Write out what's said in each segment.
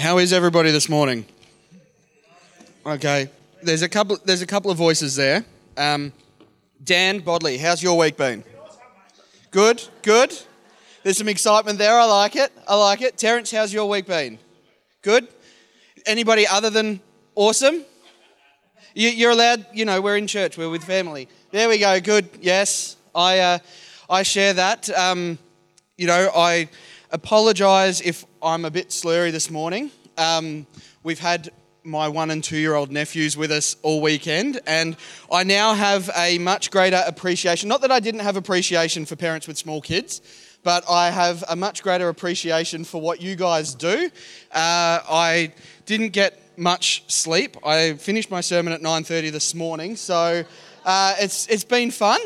How is everybody this morning? Okay, there's a couple. There's a couple of voices there. Um, Dan Bodley, how's your week been? Good, good. There's some excitement there. I like it. I like it. Terence, how's your week been? Good. Anybody other than awesome? You, are allowed. You know, we're in church. We're with family. There we go. Good. Yes, I. Uh, I share that. Um, you know, I apologise if I'm a bit slurry this morning. Um, we've had my one and two year old nephews with us all weekend, and I now have a much greater appreciation. Not that I didn't have appreciation for parents with small kids, but I have a much greater appreciation for what you guys do. Uh, I didn't get much sleep. I finished my sermon at 9:30 this morning, so uh, it's it's been fun,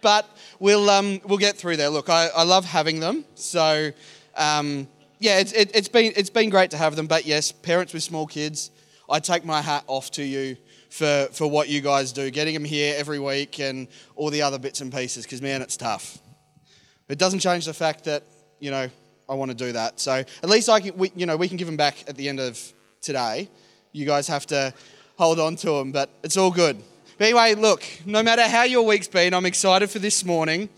but we'll um, we'll get through there. Look, I, I love having them, so. Um, yeah, it's, it, has been, it's been great to have them. But yes, parents with small kids, I take my hat off to you for, for what you guys do, getting them here every week and all the other bits and pieces, because man, it's tough. It doesn't change the fact that, you know, I want to do that. So at least I can, we, you know, we can give them back at the end of today. You guys have to hold on to them, but it's all good. But anyway, look, no matter how your week's been, I'm excited for this morning,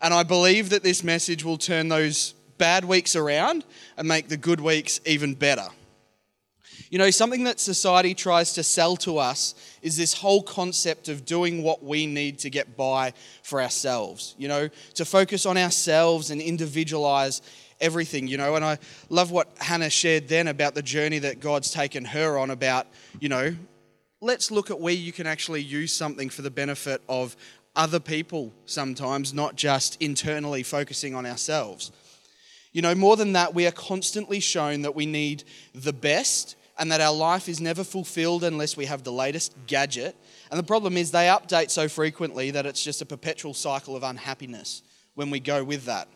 and I believe that this message will turn those bad weeks around and make the good weeks even better. You know, something that society tries to sell to us is this whole concept of doing what we need to get by for ourselves, you know, to focus on ourselves and individualize everything, you know. And I love what Hannah shared then about the journey that God's taken her on about, you know, let's look at where you can actually use something for the benefit of other people sometimes, not just internally focusing on ourselves. You know, more than that, we are constantly shown that we need the best and that our life is never fulfilled unless we have the latest gadget. And the problem is they update so frequently that it's just a perpetual cycle of unhappiness when we go with that.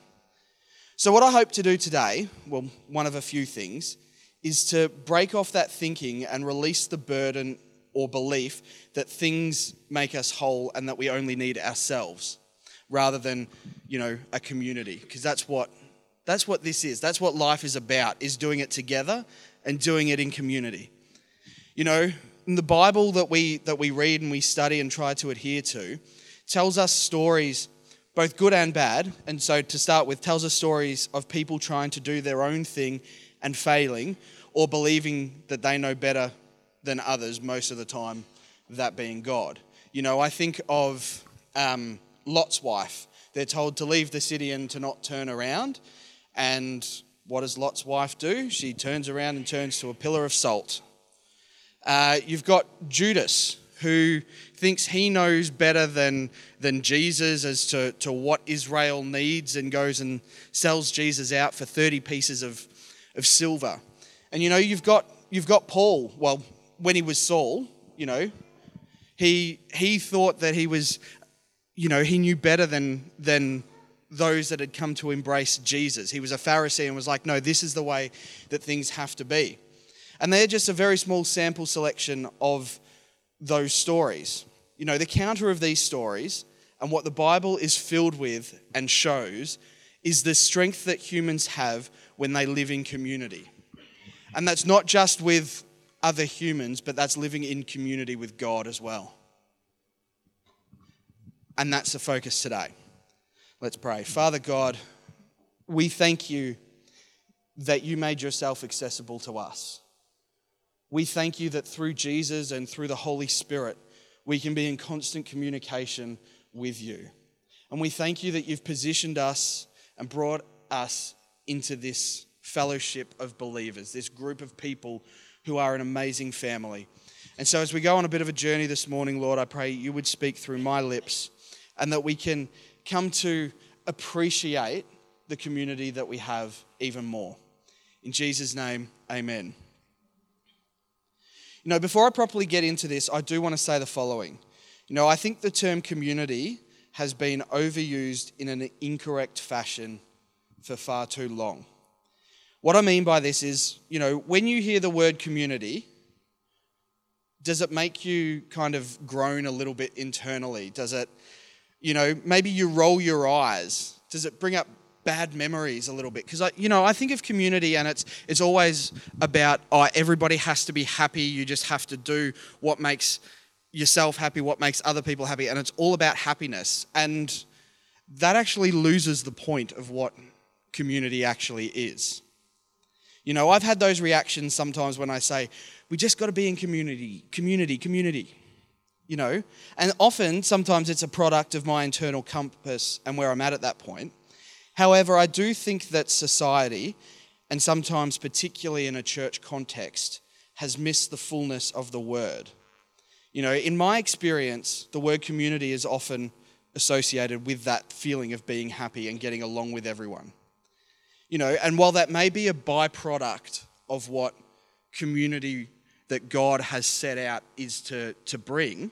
So, what I hope to do today, well, one of a few things, is to break off that thinking and release the burden or belief that things make us whole and that we only need ourselves rather than, you know, a community, because that's what that's what this is. That's what life is about, is doing it together and doing it in community. You know, the Bible that we that we read and we study and try to adhere to tells us stories both good and bad. And so to start with tells us stories of people trying to do their own thing and failing or believing that they know better than others most of the time, that being God. You know, I think of um, Lot's wife. They're told to leave the city and to not turn around. And what does Lot's wife do? She turns around and turns to a pillar of salt. Uh, you've got Judas, who thinks he knows better than, than Jesus as to, to what Israel needs and goes and sells Jesus out for 30 pieces of, of silver. And you know, you've got, you've got Paul, well, when he was Saul, you know, he, he thought that he was, you know, he knew better than, than those that had come to embrace Jesus. He was a Pharisee and was like, no, this is the way that things have to be. And they're just a very small sample selection of those stories. You know, the counter of these stories and what the Bible is filled with and shows is the strength that humans have when they live in community. And that's not just with other humans, but that's living in community with God as well. And that's the focus today. Let's pray. Father God, we thank you that you made yourself accessible to us. We thank you that through Jesus and through the Holy Spirit, we can be in constant communication with you. And we thank you that you've positioned us and brought us into this fellowship of believers, this group of people who are an amazing family. And so, as we go on a bit of a journey this morning, Lord, I pray you would speak through my lips and that we can come to appreciate the community that we have even more. In Jesus' name, amen. You know, before I properly get into this, I do want to say the following. You know, I think the term community has been overused in an incorrect fashion for far too long. What I mean by this is, you know, when you hear the word community, does it make you kind of groan a little bit internally? Does it you know, maybe you roll your eyes. Does it bring up bad memories a little bit because I, you know, I think of community and it's it's always about oh, everybody has to be happy. You just have to do what makes yourself happy, what makes other people happy, and it's all about happiness. And that actually loses the point of what community actually is. You know, I've had those reactions sometimes when I say, we just got to be in community, community, community. You know, and often, sometimes it's a product of my internal compass and where I'm at at that point. However, I do think that society, and sometimes particularly in a church context, has missed the fullness of the word. You know, in my experience, the word community is often associated with that feeling of being happy and getting along with everyone. You know, and while that may be a byproduct of what community that God has set out is to, to bring,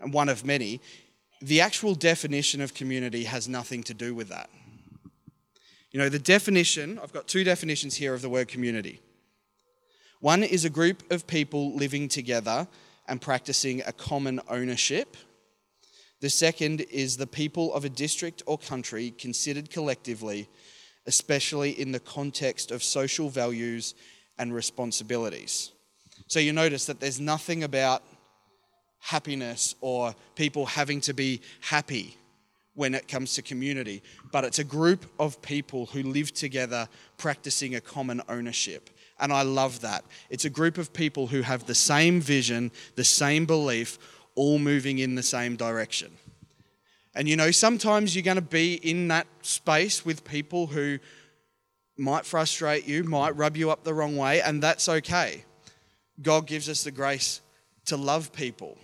and one of many, the actual definition of community has nothing to do with that. You know, the definition, I've got two definitions here of the word community. One is a group of people living together and practicing a common ownership. The second is the people of a district or country considered collectively, especially in the context of social values and responsibilities. So you notice that there's nothing about happiness or people having to be happy when it comes to community, but it's a group of people who live together practicing a common ownership. And I love that. It's a group of people who have the same vision, the same belief, all moving in the same direction. And you know, sometimes you're going to be in that space with people who might frustrate you, might rub you up the wrong way, and that's okay. God gives us the grace to love people.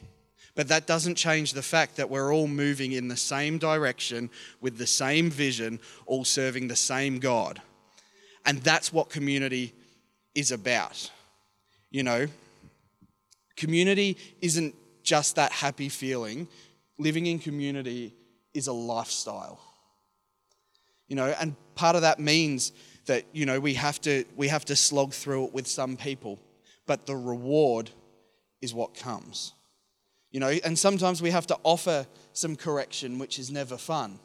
But that doesn't change the fact that we're all moving in the same direction with the same vision, all serving the same God. And that's what community is about. You know, community isn't just that happy feeling, living in community is a lifestyle. You know, and part of that means that, you know, we have to we have to slog through it with some people, but the reward is what comes. You know, and sometimes we have to offer some correction, which is never fun.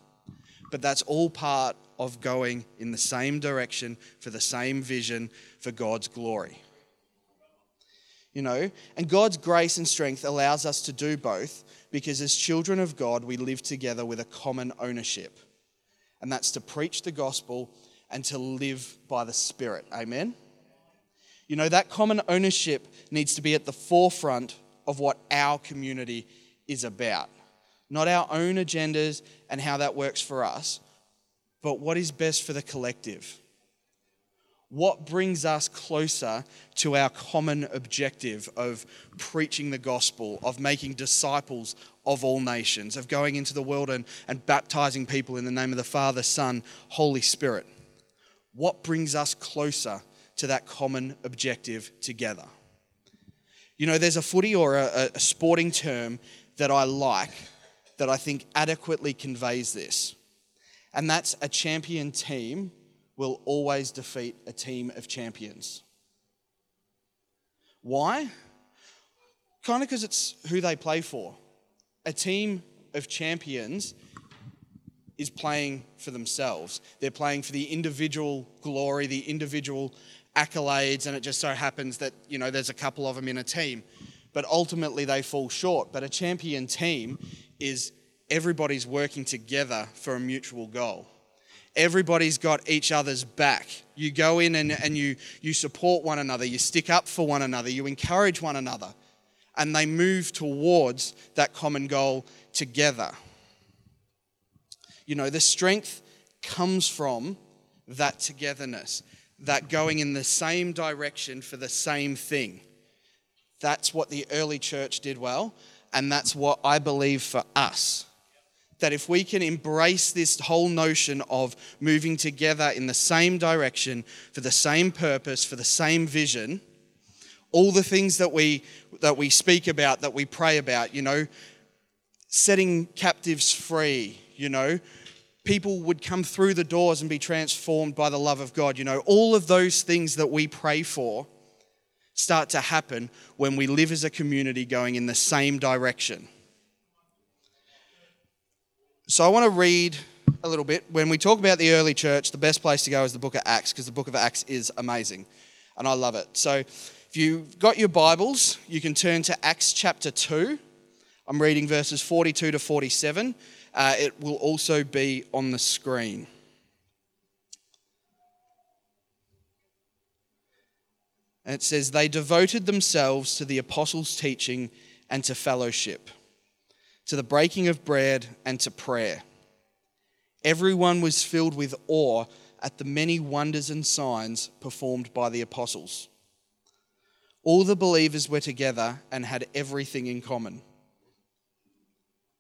But that's all part of going in the same direction for the same vision for God's glory. You know, and God's grace and strength allows us to do both because as children of God, we live together with a common ownership. And that's to preach the gospel and to live by the Spirit. Amen? You know, that common ownership needs to be at the forefront of what our community is about. Not our own agendas and how that works for us, but what is best for the collective. What brings us closer to our common objective of preaching the gospel, of making disciples of all nations, of going into the world and, and baptizing people in the name of the Father, Son, Holy Spirit? What brings us closer to that common objective together? You know, there's a footy or a, a sporting term that I like that I think adequately conveys this, and that's a champion team will always defeat a team of champions. Why? Kind of because it's who they play for. A team of champions is playing for themselves. They're playing for the individual glory, the individual accolades, and it just so happens that, you know, there's a couple of them in a team. But ultimately, they fall short. But a champion team is everybody's working together for a mutual goal. Everybody's got each other's back. You go in and, and you, you support one another, you stick up for one another, you encourage one another, and they move towards that common goal together. You know, the strength comes from that togetherness that going in the same direction for the same thing. That's what the early church did well, and that's what I believe for us. That if we can embrace this whole notion of moving together in the same direction for the same purpose, for the same vision, all the things that we that we speak about, that we pray about, you know, setting captives free, you know, people would come through the doors and be transformed by the love of God. You know, all of those things that we pray for start to happen when we live as a community going in the same direction. So I want to read a little bit, when we talk about the early church, the best place to go is the book of Acts because the book of Acts is amazing and I love it. So if you've got your Bibles, you can turn to Acts chapter 2. I'm reading verses 42 to 47. Uh, it will also be on the screen. And it says, They devoted themselves to the apostles' teaching and to fellowship, to the breaking of bread and to prayer. Everyone was filled with awe at the many wonders and signs performed by the apostles. All the believers were together and had everything in common.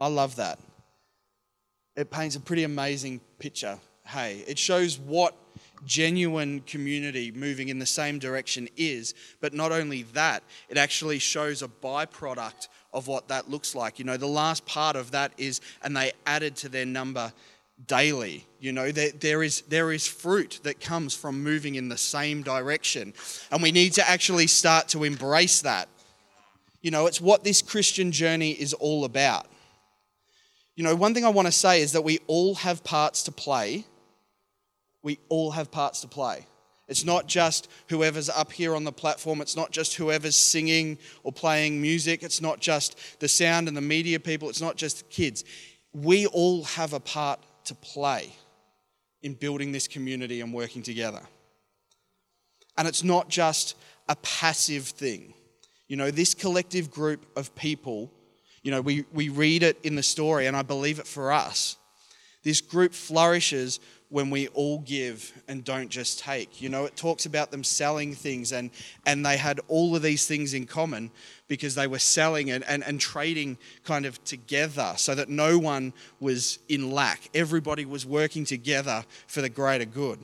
I love that. It paints a pretty amazing picture. Hey, it shows what genuine community moving in the same direction is. But not only that, it actually shows a byproduct of what that looks like. You know, the last part of that is, and they added to their number daily. You know, there, there, is, there is fruit that comes from moving in the same direction. And we need to actually start to embrace that. You know, it's what this Christian journey is all about. You know, one thing I want to say is that we all have parts to play we all have parts to play. It's not just whoever's up here on the platform. It's not just whoever's singing or playing music. It's not just the sound and the media people. It's not just the kids. We all have a part to play in building this community and working together. And it's not just a passive thing. You know, this collective group of people, you know, we, we read it in the story, and I believe it for us. This group flourishes when we all give and don't just take. You know, it talks about them selling things and, and they had all of these things in common because they were selling and, and, and trading kind of together so that no one was in lack. Everybody was working together for the greater good.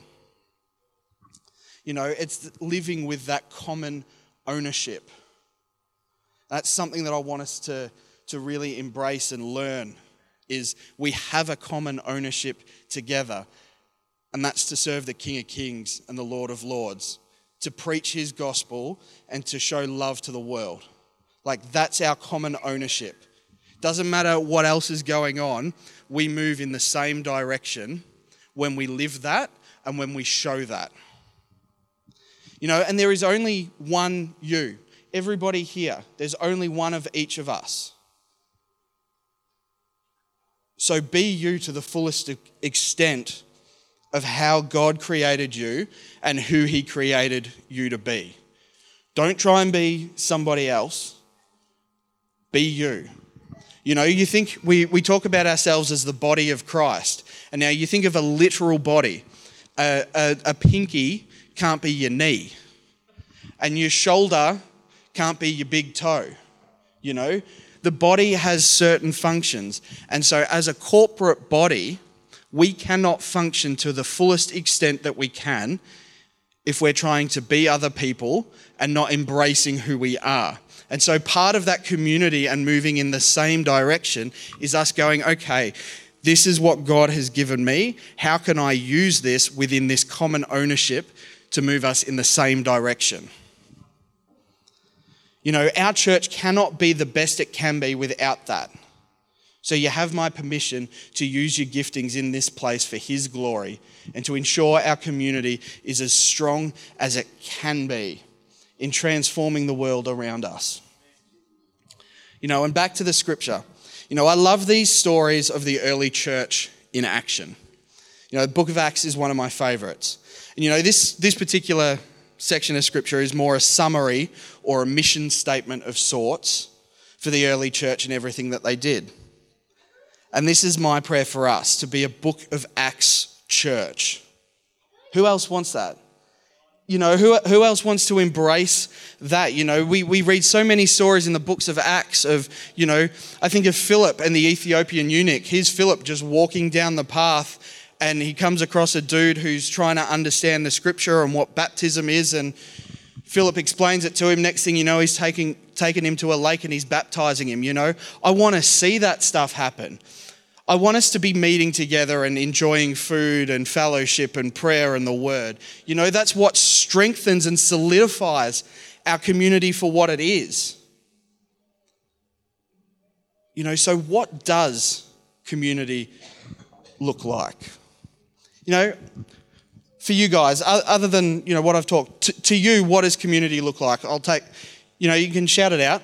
You know, it's living with that common ownership. That's something that I want us to, to really embrace and learn is we have a common ownership together and that's to serve the King of Kings and the Lord of Lords, to preach his gospel and to show love to the world. Like, that's our common ownership. Doesn't matter what else is going on, we move in the same direction when we live that and when we show that. You know, and there is only one you. Everybody here, there's only one of each of us. So be you to the fullest extent of how God created you and who He created you to be. Don't try and be somebody else, be you. You know, you think we, we talk about ourselves as the body of Christ, and now you think of a literal body. A, a, a pinky can't be your knee, and your shoulder can't be your big toe. You know, the body has certain functions, and so as a corporate body, we cannot function to the fullest extent that we can if we're trying to be other people and not embracing who we are. And so, part of that community and moving in the same direction is us going, okay, this is what God has given me. How can I use this within this common ownership to move us in the same direction? You know, our church cannot be the best it can be without that. So you have my permission to use your giftings in this place for His glory and to ensure our community is as strong as it can be in transforming the world around us. You know, and back to the scripture. You know, I love these stories of the early church in action. You know, the book of Acts is one of my favorites. And you know, this, this particular section of scripture is more a summary or a mission statement of sorts for the early church and everything that they did. And this is my prayer for us to be a book of Acts church. Who else wants that? you know, who, who else wants to embrace that? You know, we, we read so many stories in the books of Acts of, you know, I think of Philip and the Ethiopian eunuch. Here's Philip just walking down the path and he comes across a dude who's trying to understand the scripture and what baptism is. And Philip explains it to him. Next thing you know, he's taking, taking him to a lake and he's baptizing him. You know, I want to see that stuff happen. I want us to be meeting together and enjoying food and fellowship and prayer and the word. You know, that's what strengthens and solidifies our community for what it is. You know, so what does community look like? You know, for you guys, other than, you know, what I've talked, to, to you, what does community look like? I'll take, you know, you can shout it out.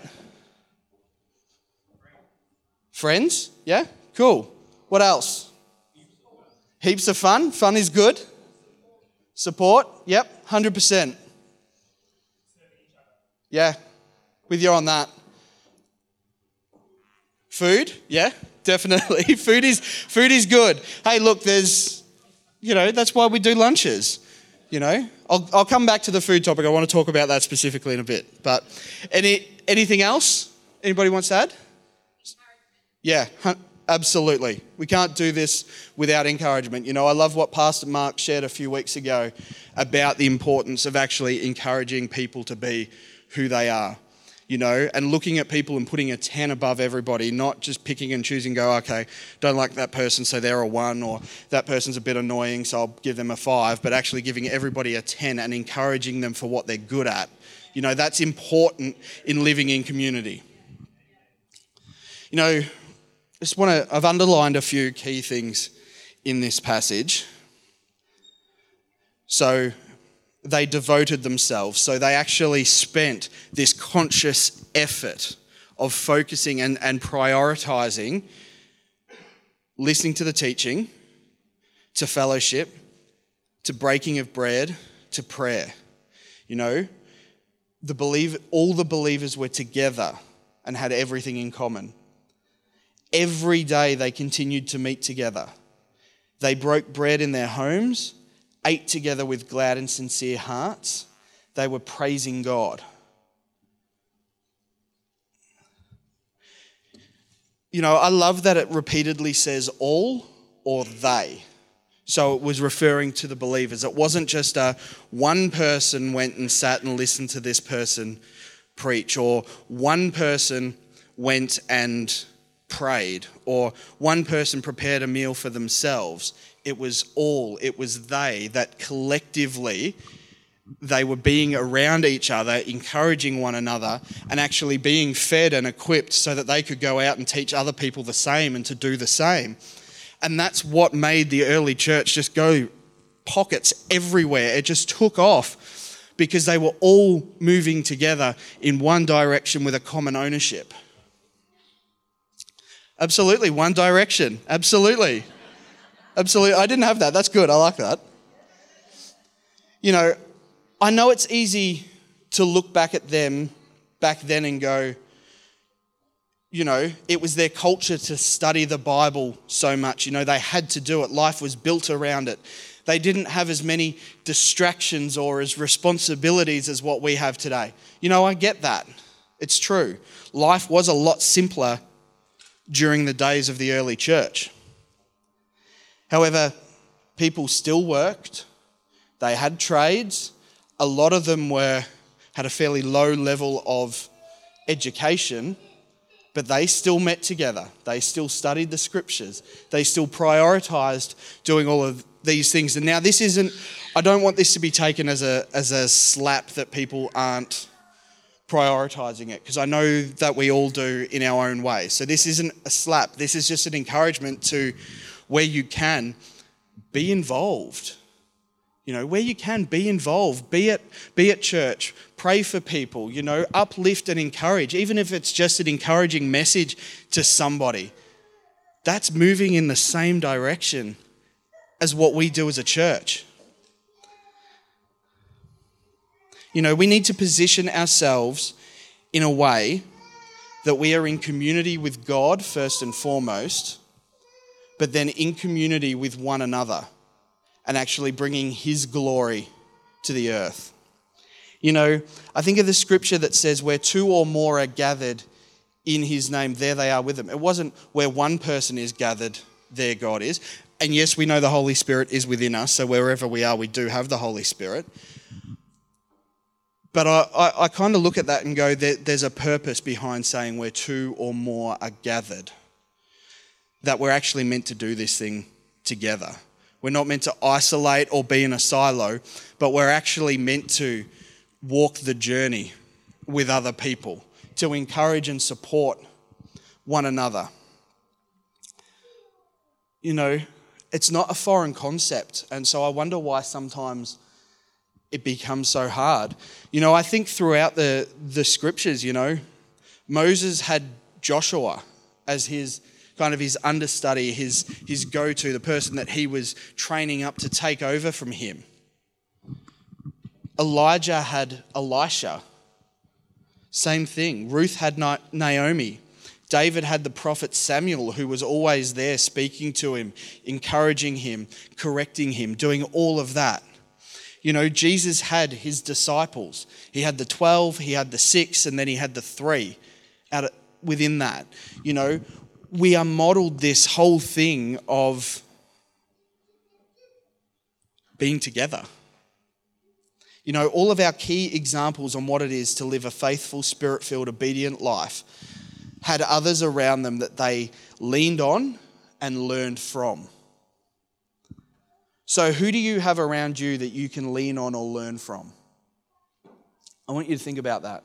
Friends? Yeah? Cool. What else? Heaps of fun. Fun is good. Support? Yep, 100%. Yeah, with you on that. Food? Yeah, definitely. food is food is good. Hey, look, there's you know, that's why we do lunches. You know, I'll, I'll come back to the food topic. I want to talk about that specifically in a bit. But any anything else? Anybody wants to add? Yeah, Absolutely. We can't do this without encouragement. You know, I love what Pastor Mark shared a few weeks ago about the importance of actually encouraging people to be who they are. You know, and looking at people and putting a 10 above everybody, not just picking and choosing, go, okay, don't like that person, so they're a one, or that person's a bit annoying, so I'll give them a five, but actually giving everybody a 10 and encouraging them for what they're good at. You know, that's important in living in community. You know, just want to, I've underlined a few key things in this passage. So they devoted themselves. So they actually spent this conscious effort of focusing and, and prioritizing listening to the teaching, to fellowship, to breaking of bread, to prayer. You know, the believe, all the believers were together and had everything in common. Every day they continued to meet together. They broke bread in their homes, ate together with glad and sincere hearts. They were praising God. You know, I love that it repeatedly says all or they. So it was referring to the believers. It wasn't just a one person went and sat and listened to this person preach, or one person went and prayed or one person prepared a meal for themselves. It was all, it was they that collectively they were being around each other, encouraging one another, and actually being fed and equipped so that they could go out and teach other people the same and to do the same. And that's what made the early church just go pockets everywhere. It just took off because they were all moving together in one direction with a common ownership. Absolutely. One direction. Absolutely. Absolutely. I didn't have that. That's good. I like that. You know, I know it's easy to look back at them back then and go, you know, it was their culture to study the Bible so much. You know, they had to do it, life was built around it. They didn't have as many distractions or as responsibilities as what we have today. You know, I get that. It's true. Life was a lot simpler during the days of the early church. However, people still worked, they had trades, a lot of them were had a fairly low level of education, but they still met together. They still studied the scriptures. They still prioritized doing all of these things. And now this isn't I don't want this to be taken as a as a slap that people aren't prioritizing it because I know that we all do in our own way. So this isn't a slap, this is just an encouragement to where you can be involved. You know, where you can be involved, be at, be at church, pray for people, you know, uplift and encourage, even if it's just an encouraging message to somebody. That's moving in the same direction as what we do as a church. You know, we need to position ourselves in a way that we are in community with God first and foremost, but then in community with one another and actually bringing His glory to the earth. You know, I think of the scripture that says, where two or more are gathered in his name, there they are with him. It wasn't where one person is gathered, there God is. And yes, we know the Holy Spirit is within us, so wherever we are, we do have the Holy Spirit. But I, I, I kind of look at that and go, there, there's a purpose behind saying where two or more are gathered. That we're actually meant to do this thing together. We're not meant to isolate or be in a silo, but we're actually meant to walk the journey with other people, to encourage and support one another. You know, it's not a foreign concept, and so I wonder why sometimes it becomes so hard. You know, I think throughout the, the scriptures, you know, Moses had Joshua as his kind of his understudy, his, his go to, the person that he was training up to take over from him. Elijah had Elisha. Same thing. Ruth had Naomi. David had the prophet Samuel, who was always there speaking to him, encouraging him, correcting him, doing all of that. You know, Jesus had his disciples. He had the 12, he had the six, and then he had the three out within that. You know, we are modeled this whole thing of being together. You know, all of our key examples on what it is to live a faithful, spirit filled, obedient life had others around them that they leaned on and learned from. So, who do you have around you that you can lean on or learn from? I want you to think about that.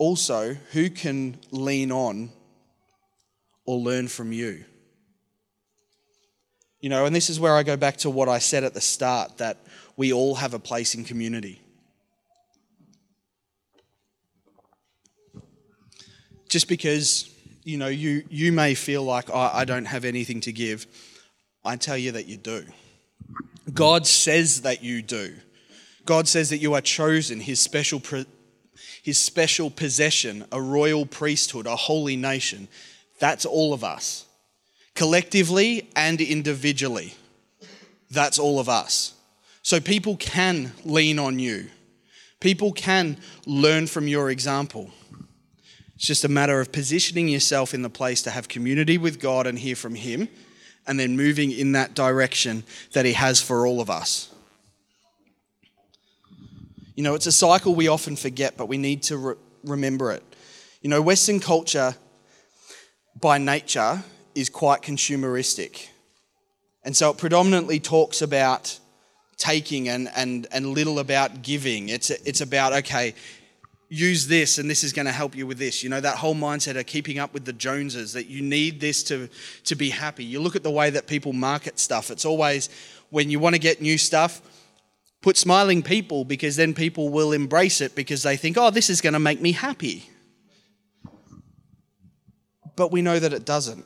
Also, who can lean on or learn from you? You know, and this is where I go back to what I said at the start that we all have a place in community. Just because, you know, you, you may feel like oh, I don't have anything to give, I tell you that you do. God says that you do. God says that you are chosen, his special, his special possession, a royal priesthood, a holy nation. That's all of us collectively and individually. That's all of us. So people can lean on you, people can learn from your example. It's just a matter of positioning yourself in the place to have community with God and hear from Him, and then moving in that direction that He has for all of us. You know, it's a cycle we often forget, but we need to re- remember it. You know, Western culture by nature is quite consumeristic. And so it predominantly talks about taking and, and, and little about giving. It's, it's about, okay, use this and this is going to help you with this. You know, that whole mindset of keeping up with the Joneses, that you need this to, to be happy. You look at the way that people market stuff, it's always when you want to get new stuff, put smiling people because then people will embrace it because they think, oh, this is going to make me happy. But we know that it doesn't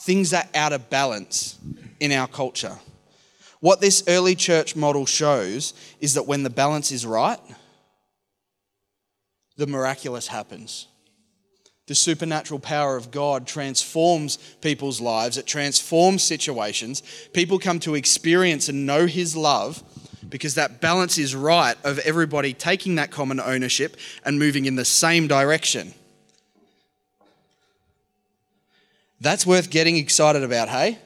things are out of balance in our culture. What this early church model shows is that when the balance is right, the miraculous happens. The supernatural power of God transforms people's lives, it transforms situations. People come to experience and know His love because that balance is right of everybody taking that common ownership and moving in the same direction. That's worth getting excited about, hey?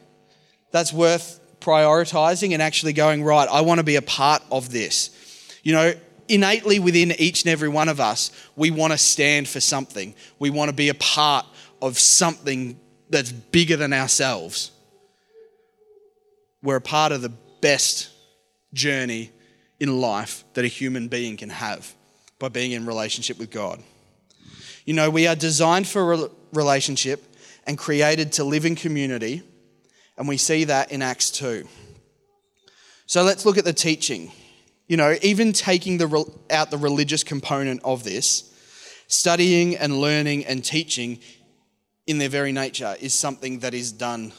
That's worth prioritizing and actually going, right, I want to be a part of this. You know, innately within each and every one of us, we want to stand for something. We want to be a part of something that's bigger than ourselves. We're a part of the best journey in life that a human being can have by being in relationship with God. You know, we are designed for relationship and created to live in community. And we see that in Acts 2. So let's look at the teaching. You know, even taking the, out the religious component of this, studying and learning and teaching in their very nature is something that is done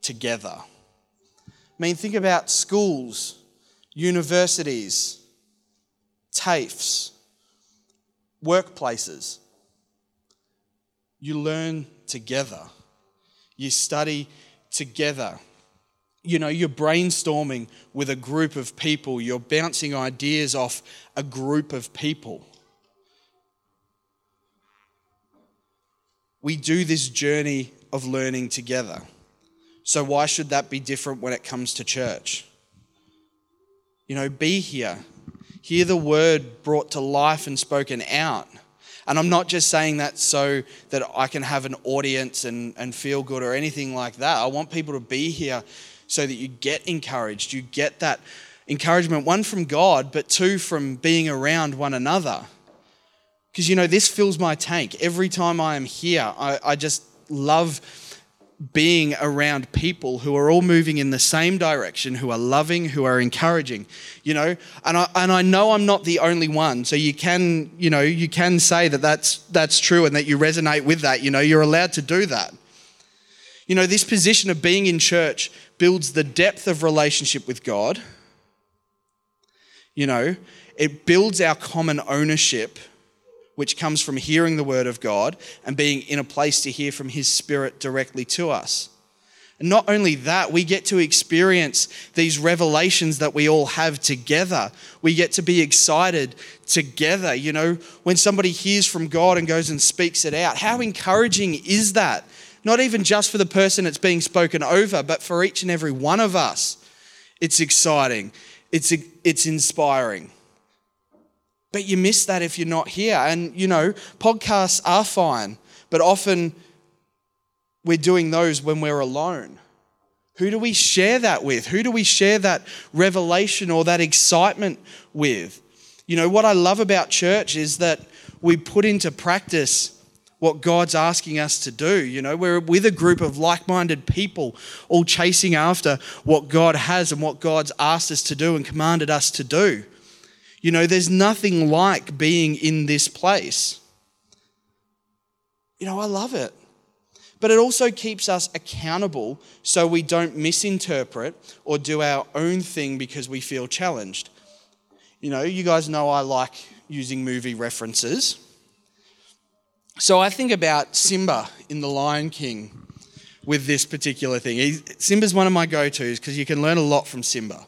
together. I mean, think about schools, universities, TAFEs, workplaces. You learn together. You study together. You know, you're brainstorming with a group of people, you're bouncing ideas off a group of people. We do this journey of learning together. So, why should that be different when it comes to church? You know, be here. Hear the word brought to life and spoken out. And I'm not just saying that so that I can have an audience and, and feel good or anything like that. I want people to be here so that you get encouraged. You get that encouragement, one from God, but two from being around one another. Because, you know, this fills my tank. Every time I am here, I, I just love being around people who are all moving in the same direction, who are loving, who are encouraging, you know. And I, and I know I'm not the only one. So you can, you know, you can say that that's, that's true and that you resonate with that. You know, you're allowed to do that. You know, this position of being in church builds the depth of relationship with God. You know, it builds our common ownership, which comes from hearing the word of God and being in a place to hear from his spirit directly to us. And not only that, we get to experience these revelations that we all have together. We get to be excited together. You know, when somebody hears from God and goes and speaks it out, how encouraging is that? Not even just for the person it's being spoken over, but for each and every one of us. It's exciting, it's, it's inspiring. But you miss that if you're not here. And, you know, podcasts are fine, but often we're doing those when we're alone. Who do we share that with? Who do we share that revelation or that excitement with? You know, what I love about church is that we put into practice what God's asking us to do. You know, we're with a group of like minded people, all chasing after what God has and what God's asked us to do and commanded us to do. You know, there's nothing like being in this place. You know, I love it. But it also keeps us accountable so we don't misinterpret or do our own thing because we feel challenged. You know, you guys know I like using movie references. So I think about Simba in The Lion King with this particular thing. He, Simba's one of my go tos because you can learn a lot from Simba.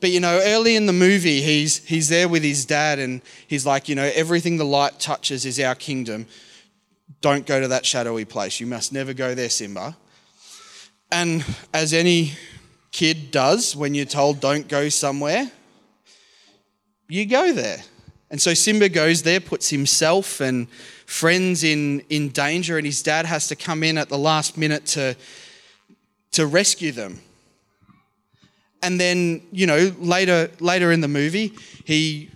But you know, early in the movie, he's, he's there with his dad and he's like, you know, everything the light touches is our kingdom. Don't go to that shadowy place. You must never go there, Simba. And as any kid does when you're told don't go somewhere, you go there. And so Simba goes there, puts himself and friends in, in danger, and his dad has to come in at the last minute to, to rescue them. And then, you know, later, later in the movie, he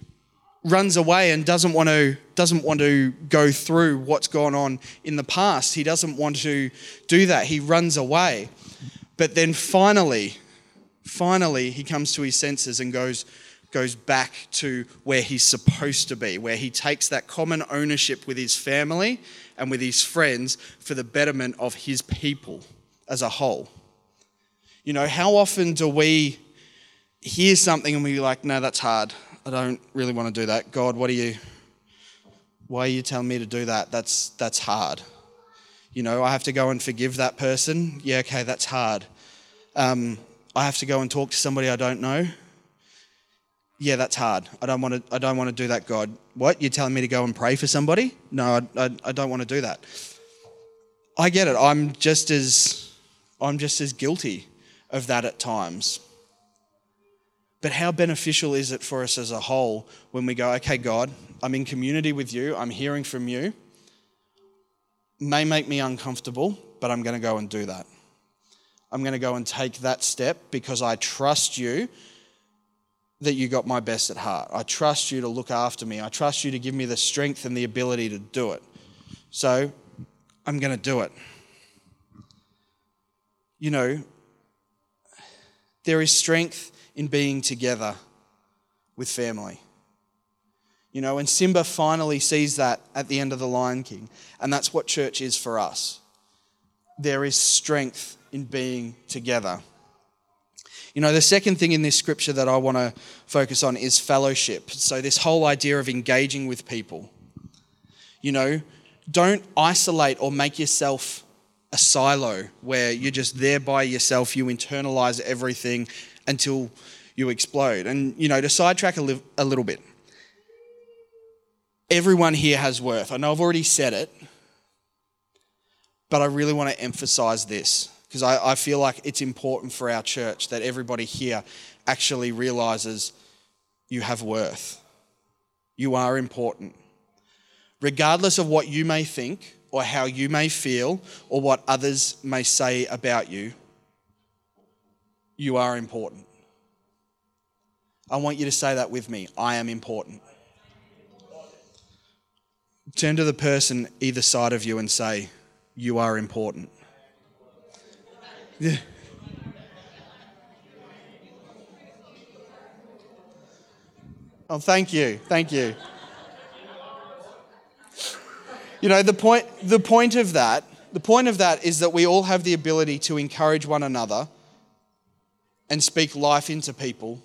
runs away and doesn't want to doesn't want to go through what's gone on in the past. He doesn't want to do that. He runs away. But then finally, finally he comes to his senses and goes, goes back to where he's supposed to be, where he takes that common ownership with his family and with his friends for the betterment of his people as a whole. You know, how often do we hear something and we're like, no, that's hard. I don't really want to do that. God, what are you, why are you telling me to do that? That's, that's hard. You know, I have to go and forgive that person. Yeah, okay, that's hard. Um, I have to go and talk to somebody I don't know yeah, that's hard. I don't want to. I don't want to do that. God, what? You're telling me to go and pray for somebody? No, I, I, I don't want to do that. I get it. I'm just as, I'm just as guilty of that at times. But how beneficial is it for us as a whole when we go, okay, God, I'm in community with you. I'm hearing from you. May make me uncomfortable, but I'm going to go and do that. I'm going to go and take that step because I trust you that you got my best at heart. I trust you to look after me. I trust you to give me the strength and the ability to do it. So I'm going to do it. You know, there is strength in being together with family. You know, and Simba finally sees that at the end of The Lion King, and that's what church is for us. There is strength in being together. You know, the second thing in this scripture that I want to focus on is fellowship. So, this whole idea of engaging with people. You know, don't isolate or make yourself a silo where you're just there by yourself, you internalize everything until you explode. And, you know, to sidetrack a, li- a little bit, everyone here has worth. I know I've already said it, but I really want to emphasize this because I, I feel like it's important for our church that everybody here actually realizes you have worth. You are important. Regardless of what you may think or how you may feel or what others may say about you, you are important. I want you to say that with me. I am important. Turn to the person either side of you and say, You are important. Yeah. Oh, thank you. Thank you. You know, the point, the point of that, the point of that is that we all have the ability to encourage one another and speak life into people.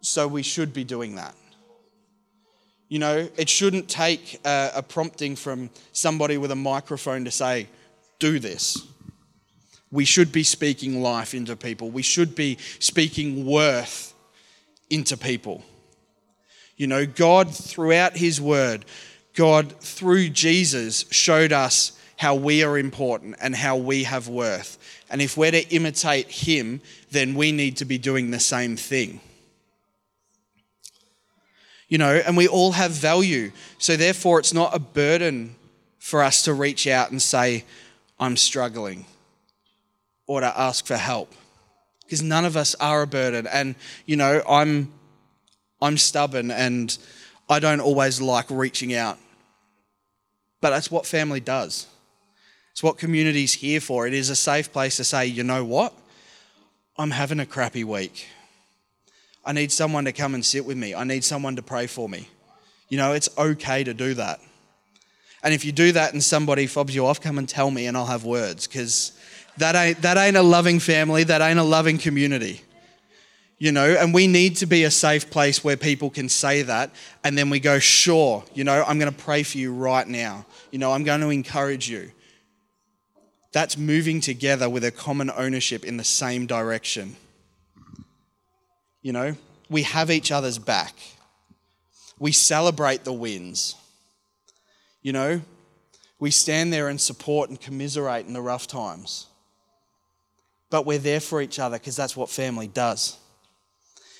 So we should be doing that. You know, it shouldn't take a, a prompting from somebody with a microphone to say, do this. We should be speaking life into people. We should be speaking worth into people. You know, God, throughout His Word, God, through Jesus, showed us how we are important and how we have worth. And if we're to imitate Him, then we need to be doing the same thing. You know, and we all have value. So therefore, it's not a burden for us to reach out and say, I'm struggling, or to ask for help. Because none of us are a burden. And, you know, I'm I'm stubborn and I don't always like reaching out. But that's what family does. It's what community's here for. It is a safe place to say, you know what? I'm having a crappy week. I need someone to come and sit with me. I need someone to pray for me. You know, it's okay to do that. And if you do that and somebody fobs you off, come and tell me and I'll have words because that ain't, that ain't a loving family, that ain't a loving community you know, and we need to be a safe place where people can say that. And then we go, sure, you know, I'm going to pray for you right now. You know, I'm going to encourage you. That's moving together with a common ownership in the same direction. You know, we have each other's back. We celebrate the wins. You know, we stand there and support and commiserate in the rough times. But we're there for each other because that's what family does.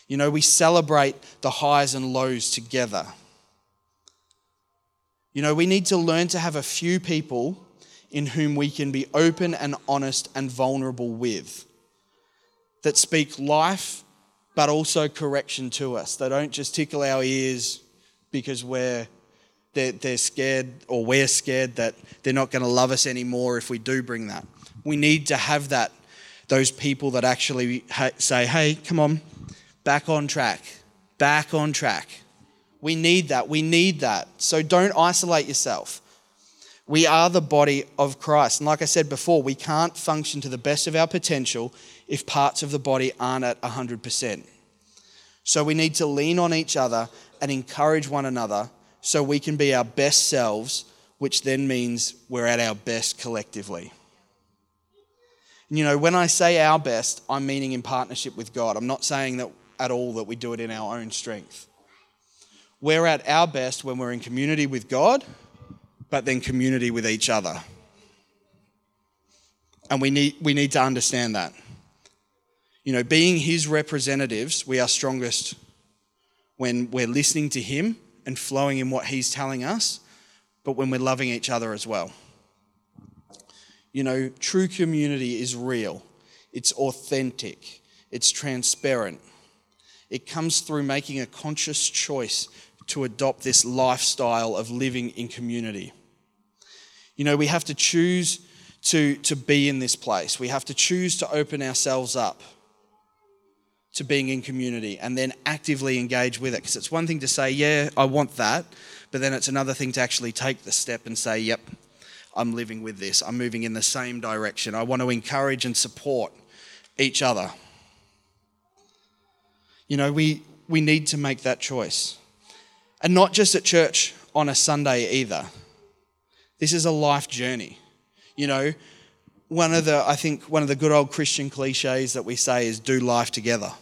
You know, we celebrate the highs and lows together. You know, we need to learn to have a few people in whom we can be open and honest and vulnerable with that speak life but also correction to us. They don't just tickle our ears because we're they're, they're scared or we're scared that they're not going to love us anymore if we do bring that. We need to have that those people that actually say, "Hey, come on, back on track, back on track. We need that. We need that. So don't isolate yourself. We are the body of Christ. And like I said before, we can't function to the best of our potential if parts of the body aren't at 100%. So we need to lean on each other and encourage one another so we can be our best selves, which then means we're at our best collectively. You know, when I say our best, I'm meaning in partnership with God. I'm not saying that at all that we do it in our own strength. We're at our best when we're in community with God, but then community with each other. And we need, we need to understand that. You know, being His representatives, we are strongest when we're listening to Him and flowing in what He's telling us, but when we're loving each other as well. You know, true community is real, it's authentic, it's transparent. It comes through making a conscious choice to adopt this lifestyle of living in community. You know, we have to choose to, to be in this place. We have to choose to open ourselves up to being in community and then actively engage with it. Because it's one thing to say, yeah, I want that, but then it's another thing to actually take the step and say, yep, I'm living with this. I'm moving in the same direction. I want to encourage and support each other. You know, we, we need to make that choice. And not just at church on a Sunday either. This is a life journey. You know, one of the, I think, one of the good old Christian cliches that we say is do life together.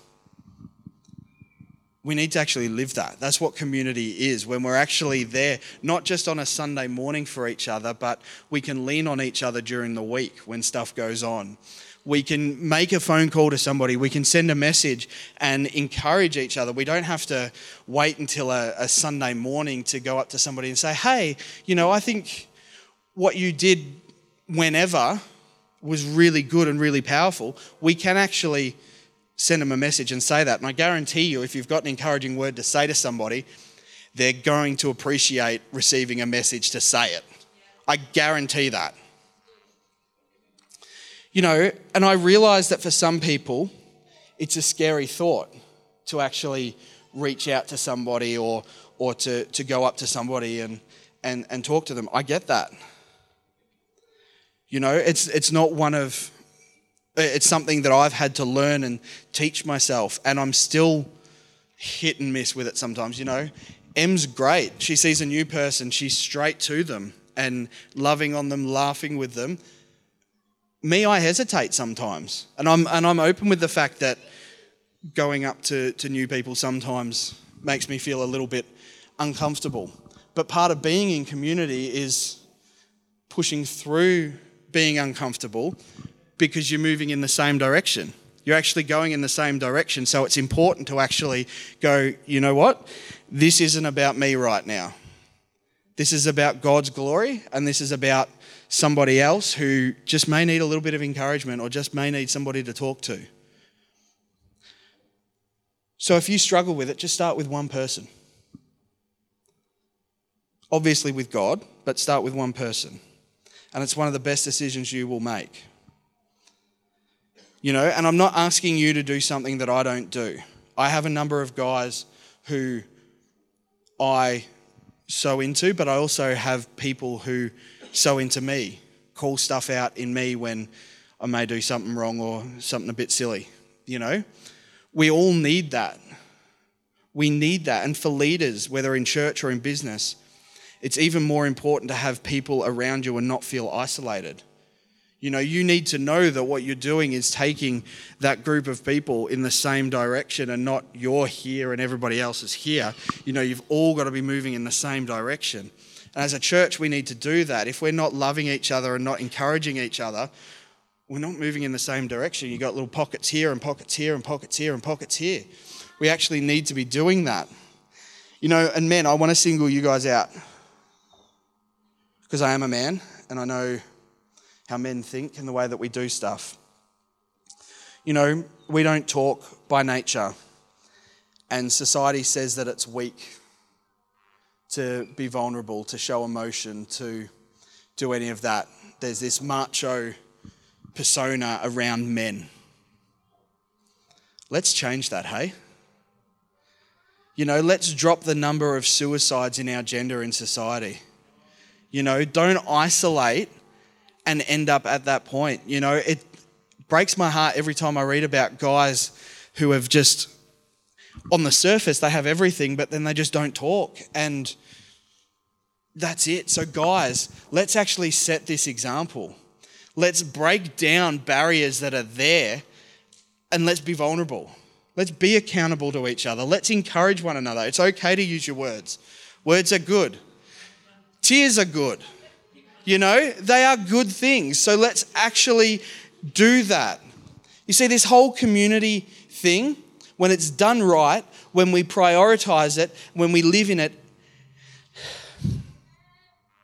We need to actually live that. That's what community is when we're actually there, not just on a Sunday morning for each other, but we can lean on each other during the week when stuff goes on. We can make a phone call to somebody, we can send a message and encourage each other. We don't have to wait until a, a Sunday morning to go up to somebody and say, hey, you know, I think what you did whenever was really good and really powerful, we can actually send them a message and say that. And I guarantee you, if you've got an encouraging word to say to somebody, they're going to appreciate receiving a message to say it. I guarantee that. You know, and I realize that for some people, it's a scary thought to actually reach out to somebody or, or to, to go up to somebody and, and, and talk to them. I get that. You know, it's, it's not one of, it's something that I've had to learn and teach myself, and I'm still hit and miss with it sometimes, you know. Em's great. She sees a new person, she's straight to them and loving on them, laughing with them. Me, I hesitate sometimes. And I'm, and I'm open with the fact that going up to, to new people sometimes makes me feel a little bit uncomfortable. But part of being in community is pushing through being uncomfortable because you're moving in the same direction. You're actually going in the same direction. So it's important to actually go, you know what? This isn't about me right now. This is about God's glory, and this is about somebody else who just may need a little bit of encouragement or just may need somebody to talk to. So if you struggle with it, just start with one person. Obviously, with God, but start with one person and it's one of the best decisions you will make. You know, and I'm not asking you to do something that I don't do. I have a number of guys who I sow into, but I also have people who sow into me, call stuff out in me when I may do something wrong or something a bit silly. You know, we all need that. We need that. And for leaders, whether in church or in business, it's even more important to have people around you and not feel isolated. You know, you need to know that what you're doing is taking that group of people in the same direction and not you're here and everybody else is here. You know, you've all got to be moving in the same direction. And as a church, we need to do that. If we're not loving each other and not encouraging each other, we're not moving in the same direction. You've got little pockets here and pockets here and pockets here and pockets here. We actually need to be doing that. You know, and men, I want to single you guys out because I am a man and I know how men think and the way that we do stuff. You know, we don't talk by nature, and society says that it's weak to be vulnerable, to show emotion, to do any of that. There's this macho persona around men. Let's change that, hey? You know, let's drop the number of suicides in our gender in society. You know, don't isolate and end up at that point. You know, it breaks my heart every time I read about guys who have just, on the surface, they have everything, but then they just don't talk. And that's it. So, guys, let's actually set this example. Let's break down barriers that are there and let's be vulnerable. Let's be accountable to each other. Let's encourage one another. It's okay to use your words. Words are good. Tears are good. You know, they are good things. So let's actually do that. You see, this whole community thing, when it's done right, when we prioritize it, when we live in it,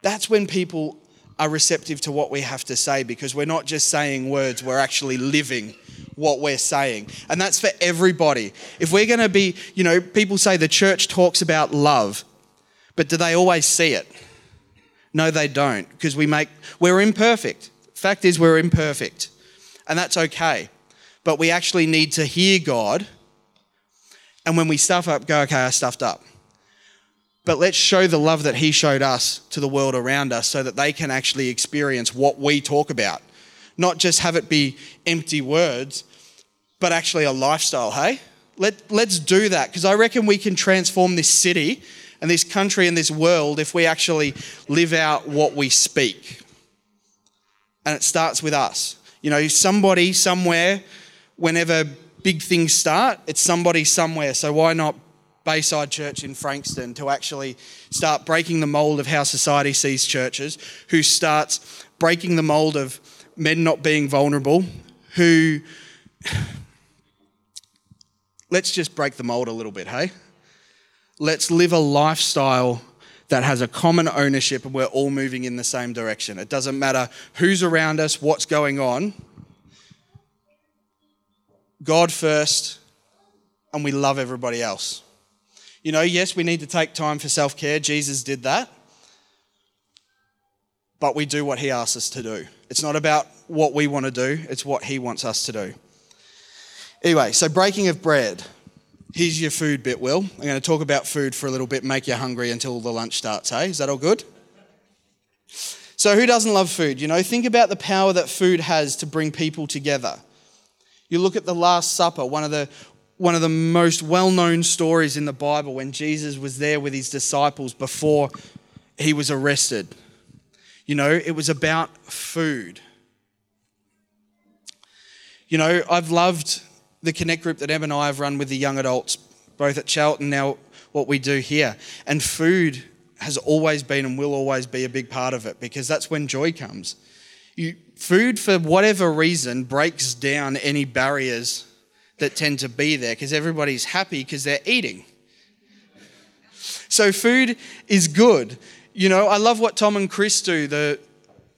that's when people are receptive to what we have to say because we're not just saying words, we're actually living what we're saying. And that's for everybody. If we're going to be, you know, people say the church talks about love, but do they always see it? No, they don't, because we make we're imperfect. Fact is, we're imperfect, and that's okay. But we actually need to hear God, and when we stuff up, go, okay, I stuffed up. But let's show the love that He showed us to the world around us, so that they can actually experience what we talk about, not just have it be empty words, but actually a lifestyle. Hey, let let's do that because I reckon we can transform this city and this country and this world if we actually live out what we speak. And it starts with us. You know, somebody somewhere, whenever big things start, it's somebody somewhere. So why not Bayside Church in Frankston to actually start breaking the mold of how society sees churches, who starts breaking the mold of men not being vulnerable, who. Let's just break the mold a little bit, hey? Let's live a lifestyle that has a common ownership and we're all moving in the same direction. It doesn't matter who's around us, what's going on. God first, and we love everybody else. You know, yes, we need to take time for self care. Jesus did that. But we do what he asks us to do. It's not about what we want to do, it's what he wants us to do. Anyway, so breaking of bread. Here's your food bit, Will. I'm going to talk about food for a little bit, make you hungry until the lunch starts, hey? Is that all good? So, who doesn't love food? You know, think about the power that food has to bring people together. You look at the Last Supper, one of the, one of the most well known stories in the Bible when Jesus was there with his disciples before he was arrested. You know, it was about food. You know, I've loved the Connect group that Em and I have run with the young adults, both at Charlton, now what we do here. And food has always been and will always be a big part of it because that's when joy comes. You, food, for whatever reason, breaks down any barriers that tend to be there because everybody's happy because they're eating. So food is good. You know, I love what Tom and Chris do. The,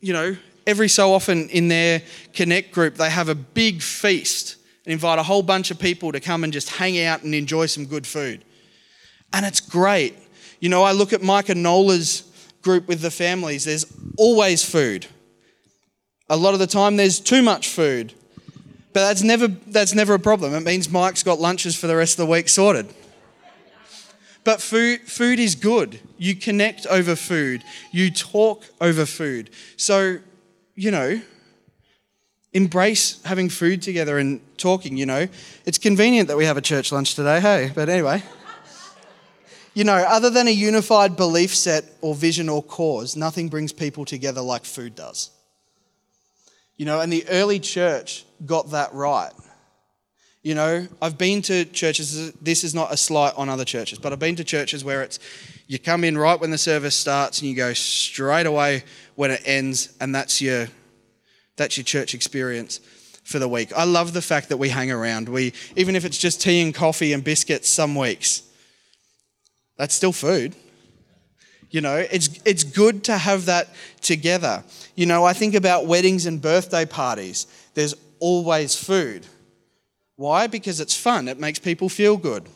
you know, every so often in their Connect group, they have a big feast and invite a whole bunch of people to come and just hang out and enjoy some good food. And it's great. You know, I look at Mike and Nola's group with the families, there's always food. A lot of the time, there's too much food. But that's never, that's never a problem. It means Mike's got lunches for the rest of the week sorted. But food, food is good. You connect over food, you talk over food. So, you know, embrace having food together and talking, you know. It's convenient that we have a church lunch today, hey? But anyway. You know, other than a unified belief set or vision or cause, nothing brings people together like food does. You know, and the early church got that right. You know, I've been to churches, this is not a slight on other churches, but I've been to churches where it's you come in right when the service starts and you go straight away when it ends, and that's your that's your church experience for the week. I love the fact that we hang around. We even if it's just tea and coffee and biscuits some weeks. That's still food. You know, it's, it's good to have that together. You know, I think about weddings and birthday parties. There's always food. Why? Because it's fun, it makes people feel good.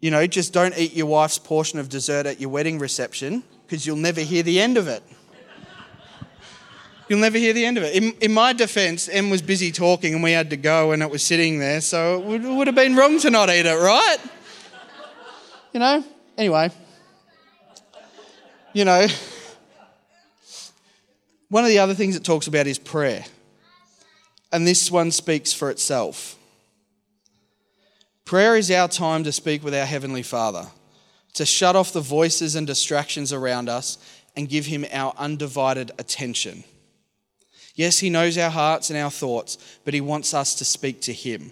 You know, just don't eat your wife's portion of dessert at your wedding reception because you'll never hear the end of it. You'll never hear the end of it. In, in, my defense, Em was busy talking and we had to go and it was sitting there, so it would, would have been wrong to not eat it, right? You know? Anyway you know, one of the other things it talks about is prayer. And this one speaks for itself. Prayer is our time to speak with our Heavenly Father, to shut off the voices and distractions around us and give Him our undivided attention. Yes, He knows our hearts and our thoughts, but He wants us to speak to Him,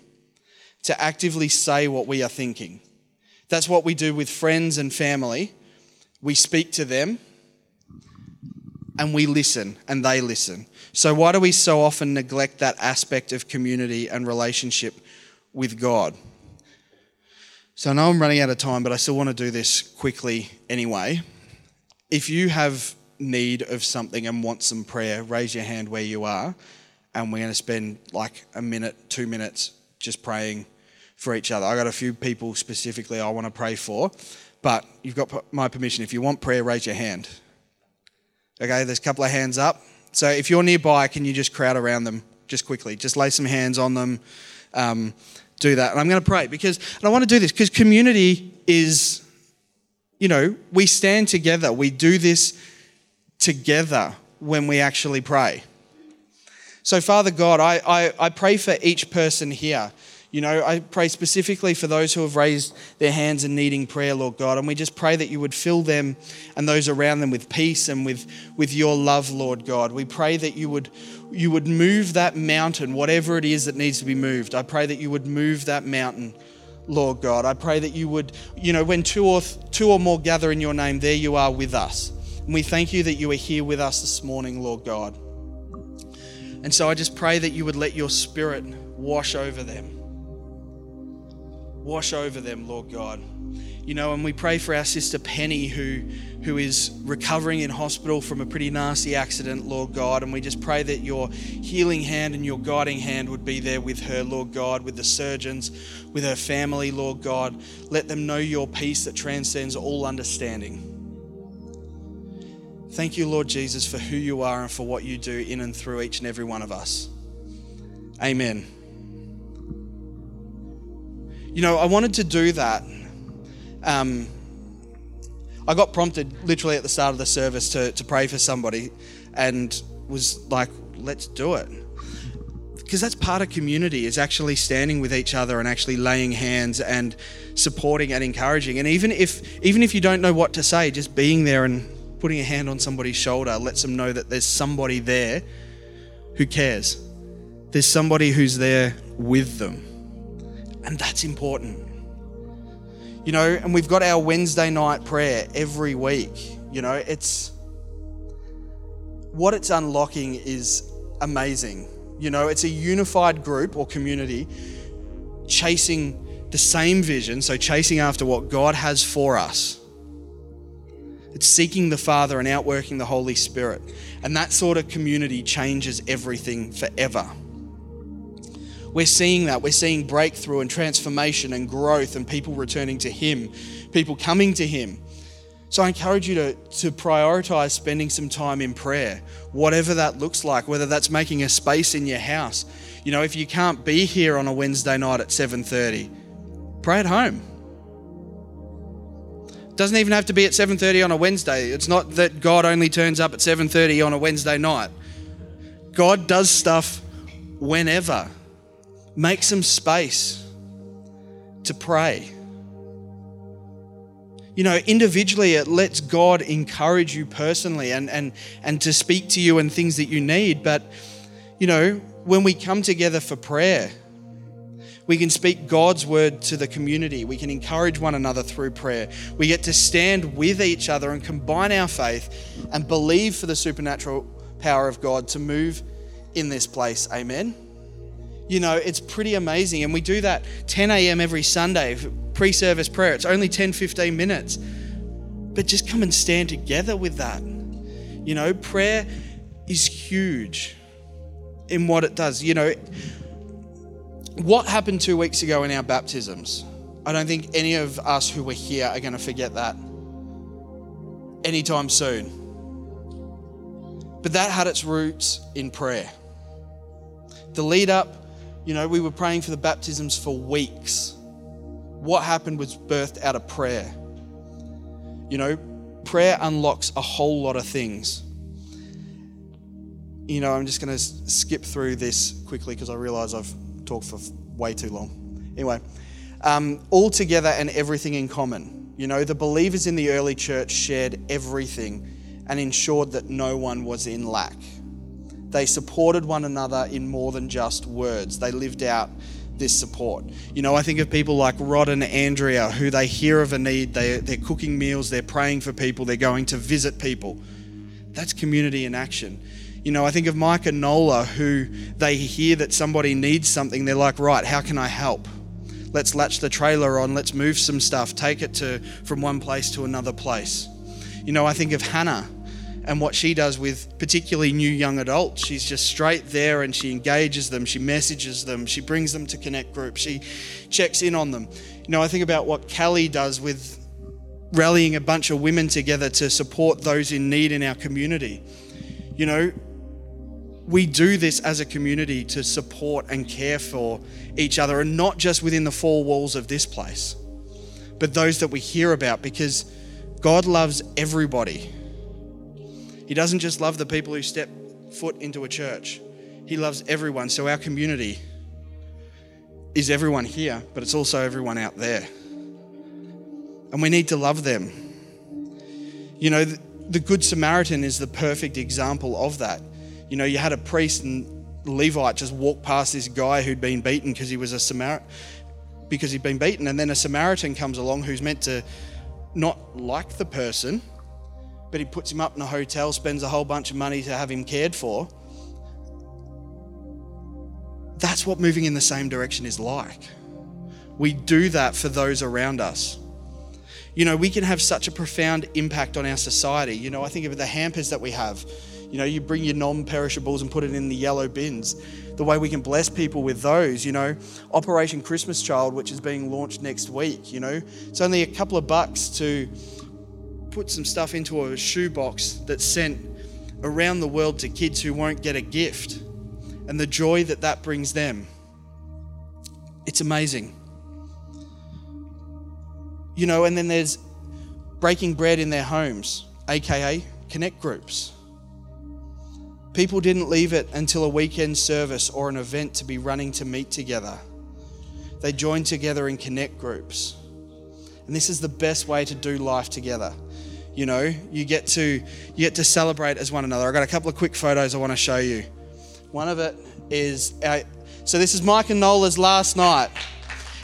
to actively say what we are thinking. That's what we do with friends and family we speak to them and we listen and they listen. So, why do we so often neglect that aspect of community and relationship with God? So, I know I'm running out of time, but I still want to do this quickly anyway. If you have need of something and want some prayer, raise your hand where you are, and we're going to spend like a minute, two minutes just praying for each other. I got a few people specifically I want to pray for. But you've got my permission. If you want prayer, raise your hand. Okay, there's a couple of hands up. So if you're nearby, can you just crowd around them just quickly? Just lay some hands on them. Um, do that. And I'm going to pray because, and I want to do this because community is, you know, we stand together. We do this together when we actually pray. So, Father God, I, I, I pray for each person here. You know, I pray specifically for those who have raised their hands and needing prayer, Lord God. And we just pray that you would fill them and those around them with peace and with, with your love, Lord God. We pray that you would, you would move that mountain, whatever it is that needs to be moved. I pray that you would move that mountain, Lord God. I pray that you would, you know, when two or, two or more gather in your name, there you are with us. And we thank you that you are here with us this morning, Lord God. And so I just pray that you would let your spirit wash over them wash over them, Lord God. You know, and we pray for our sister Penny, who, who is recovering in hospital from a pretty nasty accident, Lord God. And we just pray that your healing hand and your guiding hand would be there with her, Lord God, with the surgeons, with her family, Lord God. Let them know your peace that transcends all understanding. Thank you, Lord Jesus, for who you are and for what you do in and through each and every one of us. Amen. You know, I wanted to do that. Um, I got prompted literally at the start of the service to, to pray for somebody and was like, let's do it. Because that's part of community, is actually standing with each other and actually laying hands and supporting and encouraging. And even if even if you don't know what to say, just being there and putting a hand on somebody's shoulder lets them know that there's somebody there who cares. There's somebody who's there with them. And that's important. You know, and we've got our Wednesday night prayer every week. You know, it's what it's unlocking is amazing. You know, it's a unified group or community chasing the same vision, so chasing after what God has for us. It's seeking the Father and outworking the Holy Spirit. And that sort of community changes everything forever. We're seeing that. We're seeing breakthrough and transformation and growth and people returning to Him, people coming to Him. So I encourage you to, to prioritize spending some time in prayer, whatever that looks like, whether that's making a space in your house. You know, if you can't be here on a Wednesday night at 7:30, pray at home. Doesn't even have to be at 7:30 on a Wednesday. It's not that God only turns up at 7:30 on a Wednesday night. God does stuff whenever. Make some space to pray. You know, individually, it lets God encourage you personally and, and, and to speak to you and things that you need. But, you know, when we come together for prayer, we can speak God's word to the community. We can encourage one another through prayer. We get to stand with each other and combine our faith and believe for the supernatural power of God to move in this place. Amen. You know, it's pretty amazing. And we do that 10 a.m. every Sunday, pre service prayer. It's only 10, 15 minutes. But just come and stand together with that. You know, prayer is huge in what it does. You know, what happened two weeks ago in our baptisms? I don't think any of us who were here are going to forget that anytime soon. But that had its roots in prayer. The lead up you know, we were praying for the baptisms for weeks. What happened was birthed out of prayer. You know, prayer unlocks a whole lot of things. You know, I'm just going to skip through this quickly because I realize I've talked for way too long. Anyway, um, all together and everything in common. You know, the believers in the early church shared everything and ensured that no one was in lack. They supported one another in more than just words. They lived out this support. You know, I think of people like Rod and Andrea who they hear of a need, they, they're cooking meals, they're praying for people, they're going to visit people. That's community in action. You know, I think of Mike and Nola who they hear that somebody needs something, they're like, right, how can I help? Let's latch the trailer on, let's move some stuff, take it to from one place to another place. You know, I think of Hannah and what she does with particularly new young adults. She's just straight there and she engages them, she messages them, she brings them to connect groups, she checks in on them. You know, I think about what Callie does with rallying a bunch of women together to support those in need in our community. You know, we do this as a community to support and care for each other, and not just within the four walls of this place, but those that we hear about because God loves everybody. He doesn't just love the people who step foot into a church, He loves everyone. So our community is everyone here, but it's also everyone out there. And we need to love them. You know, the, Good Samaritan is the perfect example of that. You know, you had a priest and Levite just walk past this guy who'd been beaten because he was a Samaritan, because he'd been beaten, and then a Samaritan comes along who's meant to not like the person, but he puts him up in a hotel, spends a whole bunch of money to have him cared for. That's what moving in the same direction is like. We do that for those around us. You know, we can have such a profound impact on our society. You know, I think of the hampers that we have. You know, you bring your non perishables and put it in the yellow bins. The way we can bless people with those, you know, Operation Christmas Child, which is being launched next week, you know, it's only a couple of bucks to put some stuff into a shoebox that's sent around the world to kids who won't get a gift and the joy that that brings them. It's amazing. You know, and then there's breaking bread in their homes, aka connect groups. People didn't leave it until a weekend service or an event to be running to meet together. They joined together in connect groups. And this is the best way to do life together. You know, you get to you get to celebrate as one another. I got a couple of quick photos I want to show you. One of it is our, so this is Mike and Nola's last night.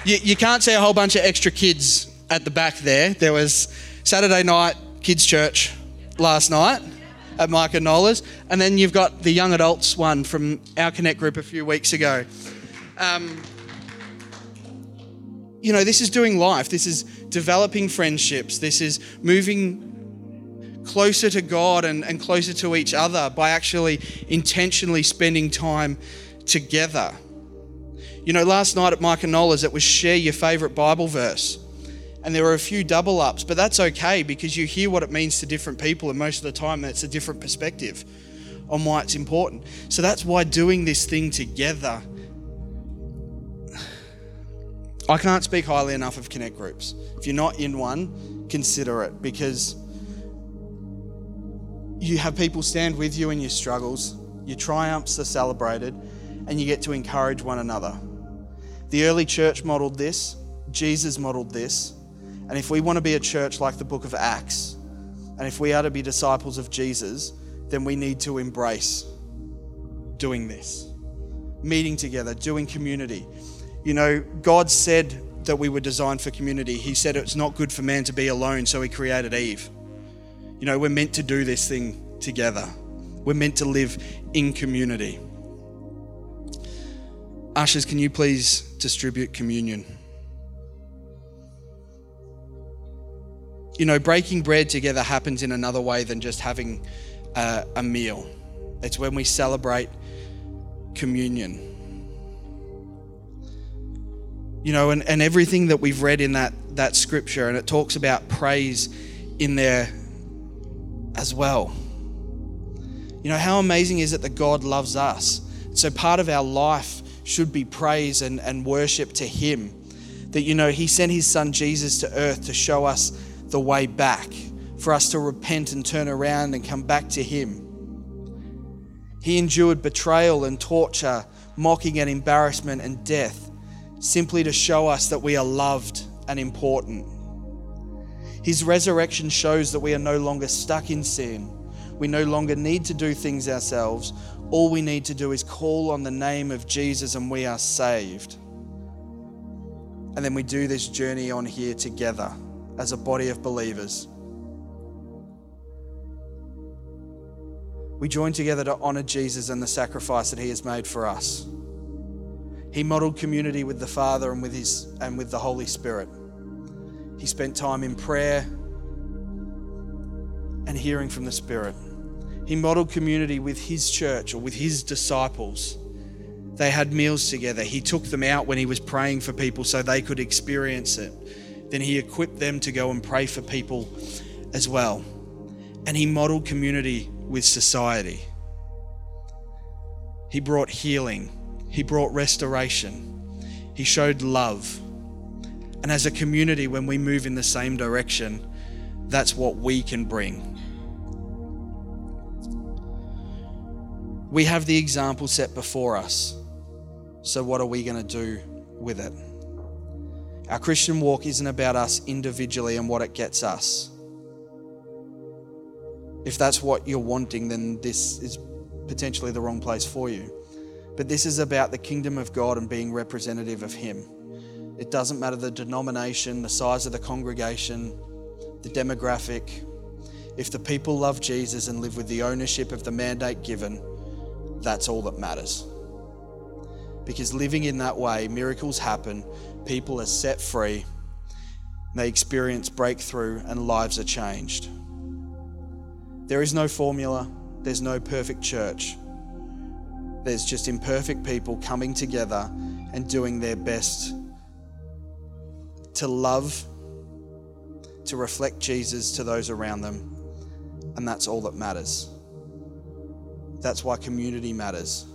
You, you can't see a whole bunch of extra kids at the back there. There was Saturday night kids church last night at and Nola's, and then you've got the young adults one from our Connect group a few weeks ago. Um, you know, this is doing life. This is developing friendships. This is moving closer to God and, and closer to each other by actually intentionally spending time together. You know, last night at and Nola's, it was share your favorite Bible verse. And there were a few double ups, but that's okay because you hear what it means to different people, and most of the time that's a different perspective on why it's important. So that's why doing this thing together. I can't speak highly enough of Connect groups. If you're not in one, consider it because you have people stand with you in your struggles, your triumphs are celebrated, and you get to encourage one another. The early church modeled this, Jesus modeled this, and if we want to be a church like the book of Acts, and if we are to be disciples of Jesus, then we need to embrace doing this meeting together, doing community. You know, God said that we were designed for community. He said it's not good for man to be alone, so He created Eve. You know, we're meant to do this thing together, we're meant to live in community. Ushers, can you please distribute communion? You know, breaking bread together happens in another way than just having a, a meal. It's when we celebrate communion. You know, and, and everything that we've read in that, that scripture, and it talks about praise in there as well. You know, how amazing is it that God loves us? So part of our life should be praise and, and worship to Him. That, you know, He sent His Son Jesus to earth to show us the way back, for us to repent and turn around and come back to Him. He endured betrayal and torture, mocking and embarrassment and death, simply to show us that we are loved and important. His resurrection shows that we are no longer stuck in sin. We no longer need to do things ourselves. All we need to do is call on the name of Jesus and we are saved. And then we do this journey on here together as a body of believers. We join together to honor Jesus and the sacrifice that he has made for us. He modeled community with the Father and with his and with the Holy Spirit. He spent time in prayer and hearing from the Spirit. He modeled community with his church or with his disciples. They had meals together. He took them out when he was praying for people so they could experience it. Then he equipped them to go and pray for people as well. And he modeled community with society. He brought healing, he brought restoration, he showed love. And as a community, when we move in the same direction, that's what we can bring. We have the example set before us. So, what are we going to do with it. Our Christian walk isn't about us individually and what it gets us. If that's what you're wanting, then this is potentially the wrong place for you. But this is about the kingdom of God and being representative of Him. It doesn't matter the denomination, the size of the congregation, the demographic. If the people love Jesus and live with the ownership of the mandate given, that's all that matters. Because living in that way, miracles happen, people are set free, they experience breakthrough, and lives are changed. There is no formula, there's no perfect church. There's just imperfect people coming together and doing their best to love, to reflect Jesus to those around them. And that's all that matters. That's why community matters.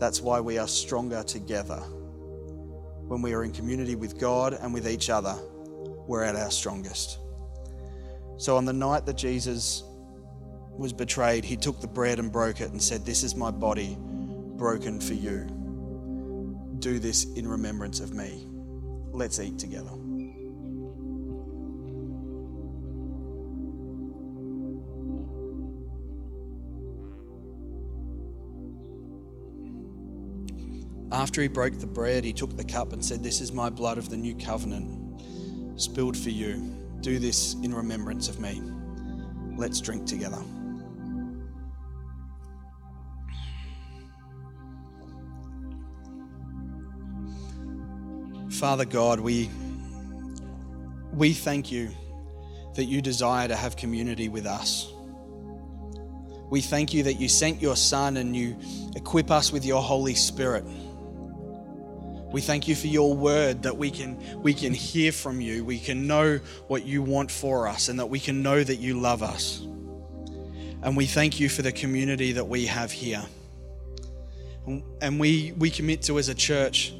That's why we are stronger together. When we are in community with God and with each other, we're at our strongest. So, on the night that Jesus was betrayed, he took the bread and broke it and said, This is my body broken for you. Do this in remembrance of me. Let's eat together. After he broke the bread, he took the cup and said, This is my blood of the new covenant, spilled for you. Do this in remembrance of me. Let's drink together. Father God, we, we thank you that you desire to have community with us. We thank you that you sent your Son and you equip us with your Holy Spirit. We thank you for your word that we can, we can hear from you. We can know what you want for us and that we can know that you love us. And we thank you for the community that we have here. And we, we commit to, as a church,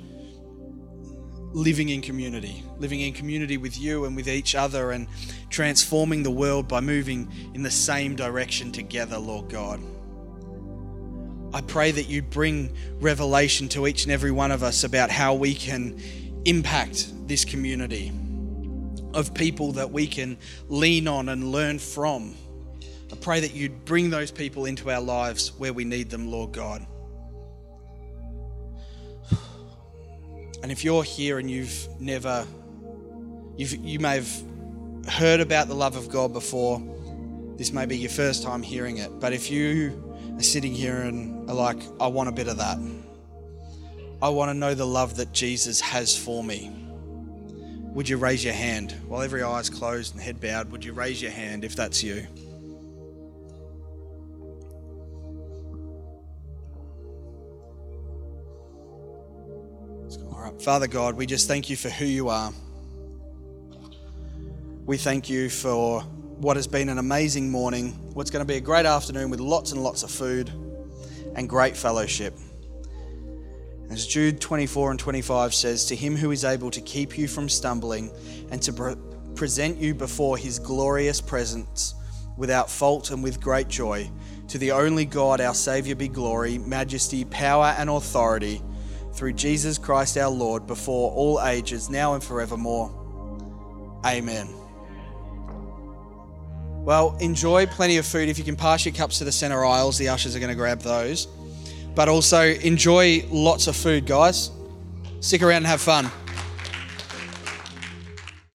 living in community, living in community with you and with each other, and transforming the world by moving in the same direction together, Lord God. I pray that you bring revelation to each and every one of us about how we can impact this community of people that we can lean on and learn from. I pray that you'd bring those people into our lives where we need them, Lord God. And if you're here and you've never, you've, you may have heard about the love of God before, this may be your first time hearing it. But if you are sitting here and are like, I want a bit of that, I want to know the love that Jesus has for me. Would you raise your hand? While every eye is closed and head bowed, would you raise your hand if that's you? All right. Father God, we just thank you for who you are. We thank you for what has been an amazing morning, what's going to be a great afternoon with lots and lots of food and great fellowship. As Jude 24 and 25 says, To him who is able to keep you from stumbling and to pre- present you before his glorious presence without fault and with great joy, to the only God, our Saviour, be glory, majesty, power, and authority through Jesus Christ our Lord before all ages, now and forevermore. Amen. Well, enjoy plenty of food. If you can pass your cups to the center aisles, the ushers are going to grab those. But also enjoy lots of food, guys. Stick around and have fun.